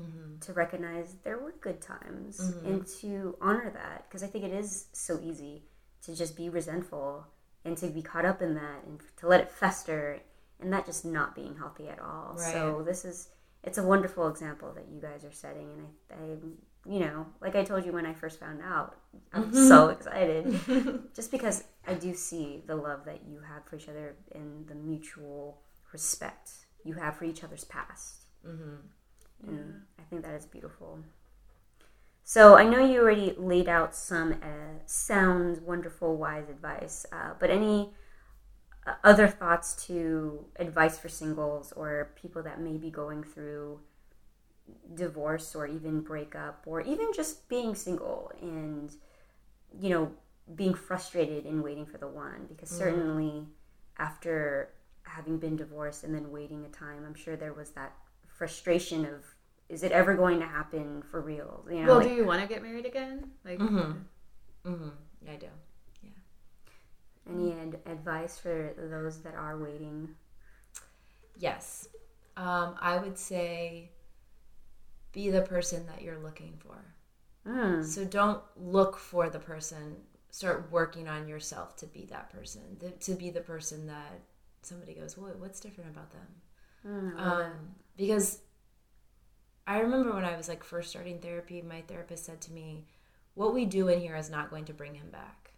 to recognize there were good times and to honor that because i think it is so easy to just be resentful and to be caught up in that and to let it fester and that just not being healthy at all. Right. So this is it's a wonderful example that you guys are setting, and I, I you know, like I told you when I first found out, I'm Mm-hmm. so excited [LAUGHS] just because I do see the love that you have for each other and the mutual respect you have for each other's past. Mm-hmm. And I think that is beautiful. So I know you already laid out some uh, sound, wonderful, wise advice, uh, but any uh, other thoughts to advice for singles or people that may be going through divorce or even breakup or even just being single and you know being frustrated and waiting for the one? Because certainly after having been divorced and then waiting a time i'm sure there was that frustration of is it ever going to happen for real you know Well, like- do you want to get married again? Like, Mm-hmm. Yeah, I do. Yeah. Any ad- advice for those that are waiting Yes. Um, I would say be the person that you're looking for. mm. So don't look for the person. Start working on yourself to be that person, the, to be the person that somebody goes, "What? What's different about them?" Mm, Um, because I remember when I was like first starting therapy, my therapist said to me, "What we do in here is not going to bring him back,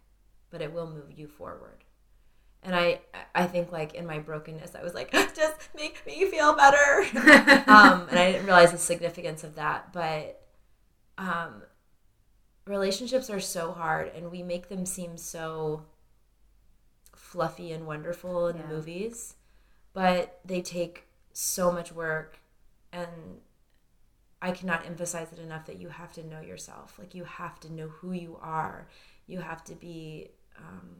but it will move you forward." And I, I think like in my brokenness, I was like, [LAUGHS] "Just make me feel better," [LAUGHS] um, and I didn't realize the significance of that. But um, relationships are so hard, and we make them seem so fluffy and wonderful in Yeah. the movies, but they take so much work and I cannot emphasize it enough that you have to know yourself. Like you have to know who you are. You have to be um,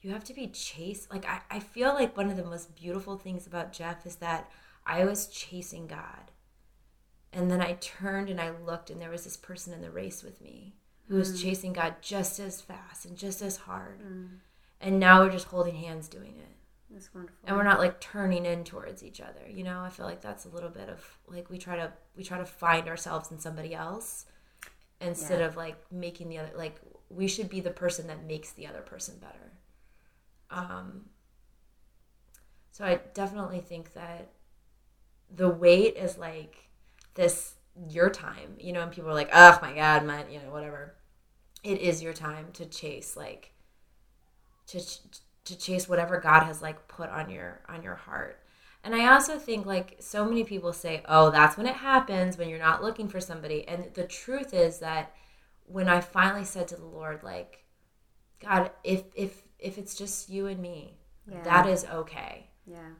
you have to be chased. Like I, I feel like one of the most beautiful things about Jeff is that I was chasing God. And then I turned and I looked and there was this person in the race with me who was chasing God just as fast and just as hard. And now we're just holding hands doing it that's wonderful. And we're not like turning in towards each other you know? I feel like that's a little bit of like we try to we try to find ourselves in somebody else instead Yeah. of like making the other like we should be the person that makes the other person better. Um so i definitely think that the wait is like this your time you know? And people are like oh my god my you know whatever. It is your time to chase like to to chase whatever God has like put on your on your heart. And I also think like so many people say, "Oh, that's when it happens when you're not looking for somebody." And the truth is that when I finally said to the Lord like, "God, if if if it's just you and me, Yeah. that is okay." yeah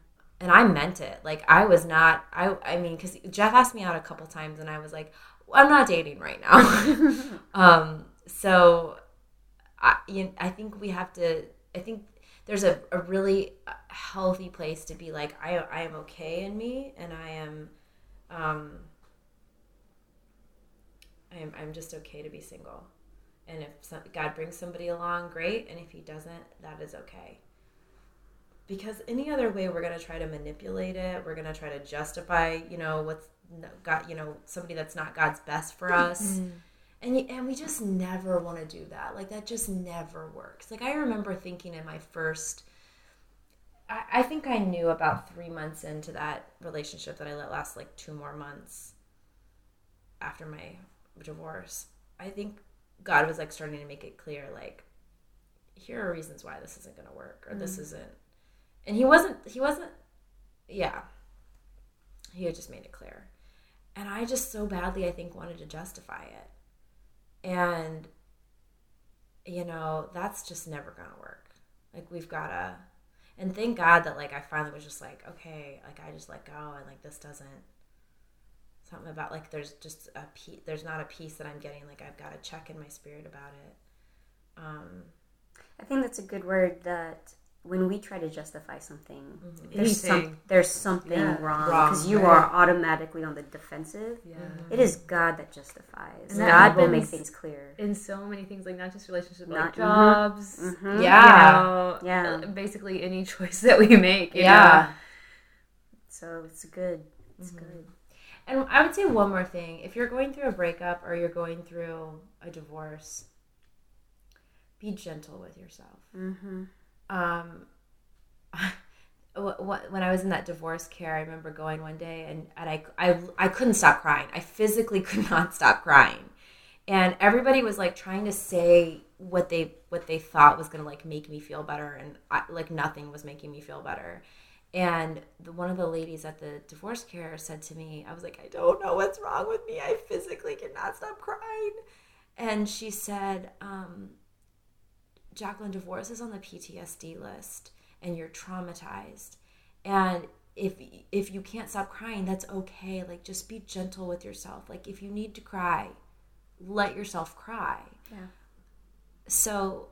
and I meant it. Like I was not. I I mean, because Jeff asked me out a couple times, and I was like, I'm not dating right now. [LAUGHS] [LAUGHS] um. So, I you, I think we have to. I think there's a, a really healthy place to be like I I am okay in me, and I am, um. I'm I'm just okay to be single, and if some, God brings somebody along, great, and if He doesn't, that is okay. Because any other way we're going to try to manipulate it. We're going to try to justify you know what's got you know somebody that's not god's best for us and you, and we just never want to do that. Like that just never works. Like i remember thinking in my first I, I think i knew about three months into that relationship that i let last like two more months after my divorce. I think god was like starting to make it clear like here are reasons why this isn't going to work or this mm. isn't and he wasn't he wasn't yeah. He had just made it clear. And i just so badly i think wanted to justify it and you know that's just never gonna work. Like we've gotta and thank god that like i finally was just like okay like i just let go and like this doesn't something about like there's just a piece there's not a piece that i'm getting. Like i've got to check in my spirit about it. Um I think that's a good word that when we try to justify something, Mm-hmm. there's, some, there's something Yeah. wrong Wrong, because you right. are automatically on the defensive. Yeah. It is God that justifies. And that God will make things clear. In so many things, like not just relationships, but Not- like jobs. Mhm. Yeah. You know, Yeah. uh, Basically, any [LAUGHS] choice that we make. you yeah So it's good. It's Mm-hmm. good. And I would say one more thing. If you're going through a breakup or you're going through a divorce, be gentle with yourself. Um, [LAUGHS] when I was in that divorce care, I remember going one day and, and I, I, I couldn't stop crying. I physically [LAUGHS] could not stop crying. And everybody was like trying to say what they what they thought was going to like make me feel better and I, like nothing was making me feel better. And the, one of the ladies at the divorce care said to me, I was like, I don't know what's wrong with me. I physically cannot stop crying. And she said, um, Jacqueline, divorce is on the PTSD list and you're traumatized. And if if you can't stop crying, that's okay. Like just be gentle with yourself. Like if you need to cry, let yourself cry. Yeah. So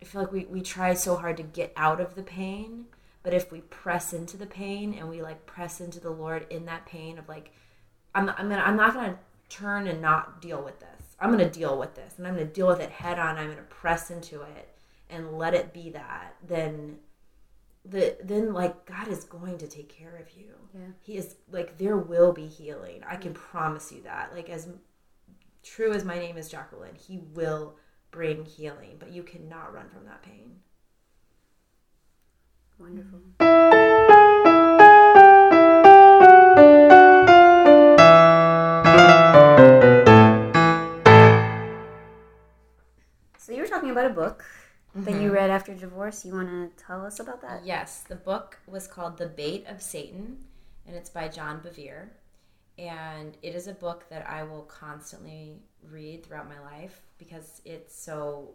I feel like we, we try so hard to get out of the pain, but if we press into the pain and we like press into the Lord in that pain of like, I'm, I'm, gonna, I'm not going to turn and not deal with this. I'm going to deal with this and I'm going to deal with it head on. I'm going to press into it and let it be that. Then the then like God is going to take care of you. Yeah. He is like there will be healing. I can promise you that. Like as true as my name is Jacqueline, he will bring healing, but you cannot run from that pain. Wonderful. Mm. So you were talking about a book that you read after divorce. You want to tell us about that? Yes, the book was called The Bait of Satan, and it's by John Bevere. And it is a book that I will constantly read throughout my life because it's so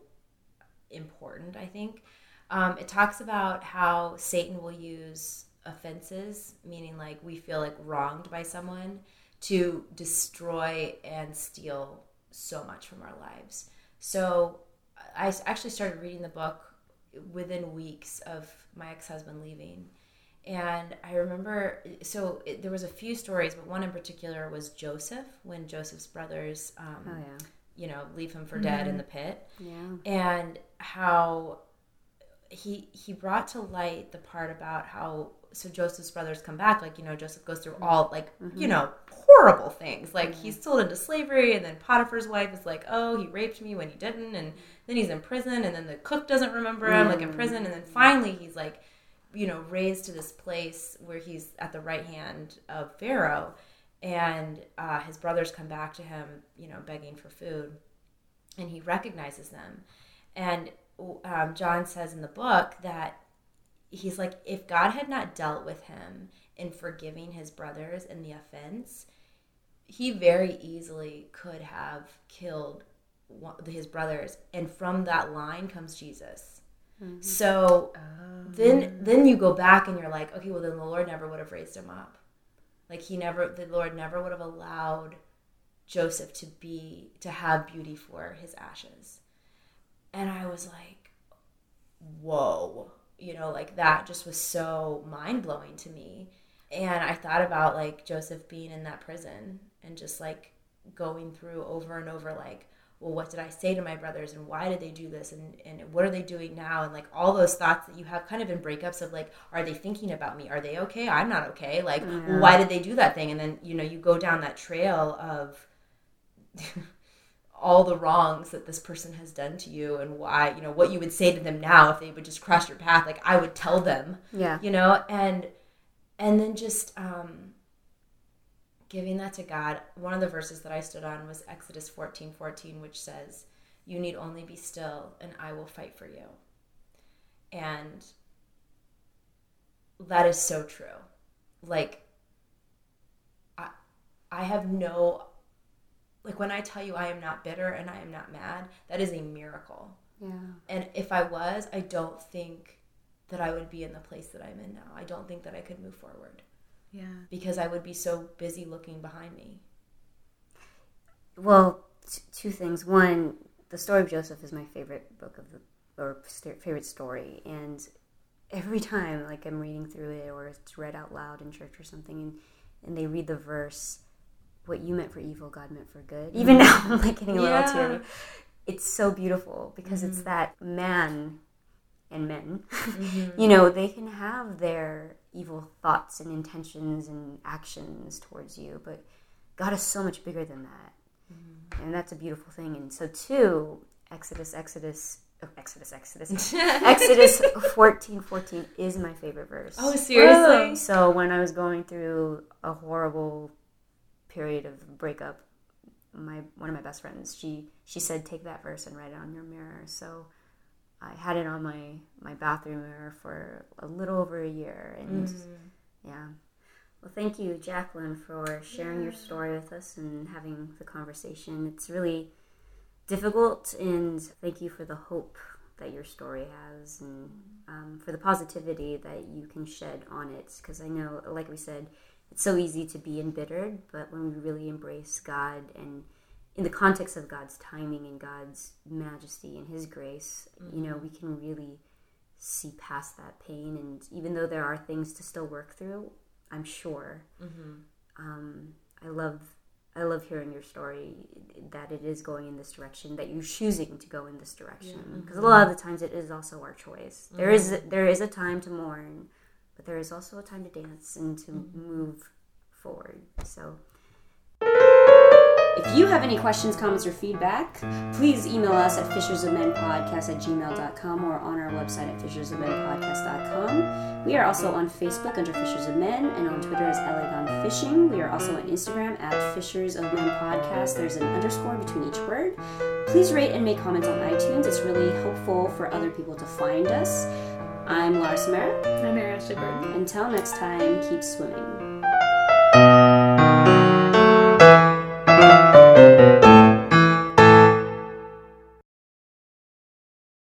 important, I think. Um, it talks about how Satan will use offenses, meaning like we feel like wronged by someone, to destroy and steal so much from our lives. So I actually started reading the book within weeks of my ex husband leaving. And I remember, so it, there was a few stories, but one in particular was Joseph when Joseph's brothers, um, Oh yeah. you know, leave him for dead in the pit, Yeah. and how he he brought to light the part about how so Joseph's brothers come back, like you know, Joseph goes through all like you know horrible things, like he's sold into slavery, and then Potiphar's wife is like, oh, he raped me when he didn't, and then he's in prison, and then the cook doesn't remember him, like in prison, and then finally he's like you know, raised to this place where he's at the right hand of Pharaoh, and uh, his brothers come back to him, you know, begging for food, and he recognizes them. And um, John says in the book that he's like, if God had not dealt with him in forgiving his brothers and the offense, he very easily could have killed his brothers, and from that line comes Jesus. Mm-hmm. So oh. then then you go back and you're like, okay, well then the Lord never would have raised him up. Like he never the Lord never would have allowed Joseph to be to have beauty for his ashes. And I was like, whoa. You know, like that just was so mind blowing to me. And I thought about like Joseph being in that prison and just like going through over and over like well what did i say to my brothers and why did they do this? And, and what are they doing now? And like all those thoughts that you have kind of in breakups of like are they thinking about me? Are they okay? I'm not okay. Like well, why did they do that thing? And then you know you go down that trail of [LAUGHS] all the wrongs that this person has done to you and why you know what you would say to them now if they would just cross your path like i would tell them Yeah. you know and and then just um giving that to god. One of the verses that i stood on was exodus 14 14 which says you need only be still and i will fight for you. And that is so true. Like i i have no like when i tell you i am not bitter and i am not mad that is a miracle Yeah. and if i was i don't think that i would be in the place that i'm in now i don't think that i could move forward Yeah. because I would be so busy looking behind me. Well, t- two things. One, the story of Joseph is my favorite book of the or st- favorite story, and every time like I'm reading through it or it's read out loud in church or something, and and they read the verse, "What you meant for evil, God meant for good." Even now, [LAUGHS] I'm like getting a little Yeah. teary. It's so beautiful because it's mm-hmm. that man and men, [LAUGHS] mm-hmm. you know, they can have their evil thoughts and intentions and actions towards you, but God is so much bigger than that. Mm-hmm. And that's a beautiful thing. And so, too, Exodus, Exodus, oh, Exodus, Exodus, [LAUGHS] Exodus fourteen fourteen is my favorite verse. Oh, seriously? So when I was going through a horrible period of breakup, my one of my best friends, she she said, take that verse and write it on your mirror. So I had it on my my bathroom mirror for a little over a year, and yeah. Well, thank you, Jacqueline, for sharing your story with us and having the conversation. It's really difficult, and thank you for the hope that your story has and um, for the positivity that you can shed on it. Because I know, like we said, it's so easy to be embittered, but when we really embrace God and in the context of God's timing and God's majesty and His grace, you know, mm-hmm. we can really see past that pain. And even though there are things to still work through, I'm sure. Mm-hmm. Um, I love, I love hearing your story that it is going in this direction, that you're choosing to go in this direction. Because a mm-hmm. lot of the times it is also our choice. There is there is a time to mourn, but there is also a time to dance and to mm-hmm. move forward. So. If you have any questions, comments, or feedback, please email us at fishersofmenpodcast at gmail.com or on our website at fishersofmenpodcast.com. We are also on Facebook under Fishers of Men and on Twitter as LA Fishing. We are also on Instagram at Fishers of Men Podcast. There's an underscore between each word. Please rate and make comments on iTunes. It's really helpful for other people to find us. I'm Laura Samara. I'm Mary Ashley Burton. Until next time, keep swimming.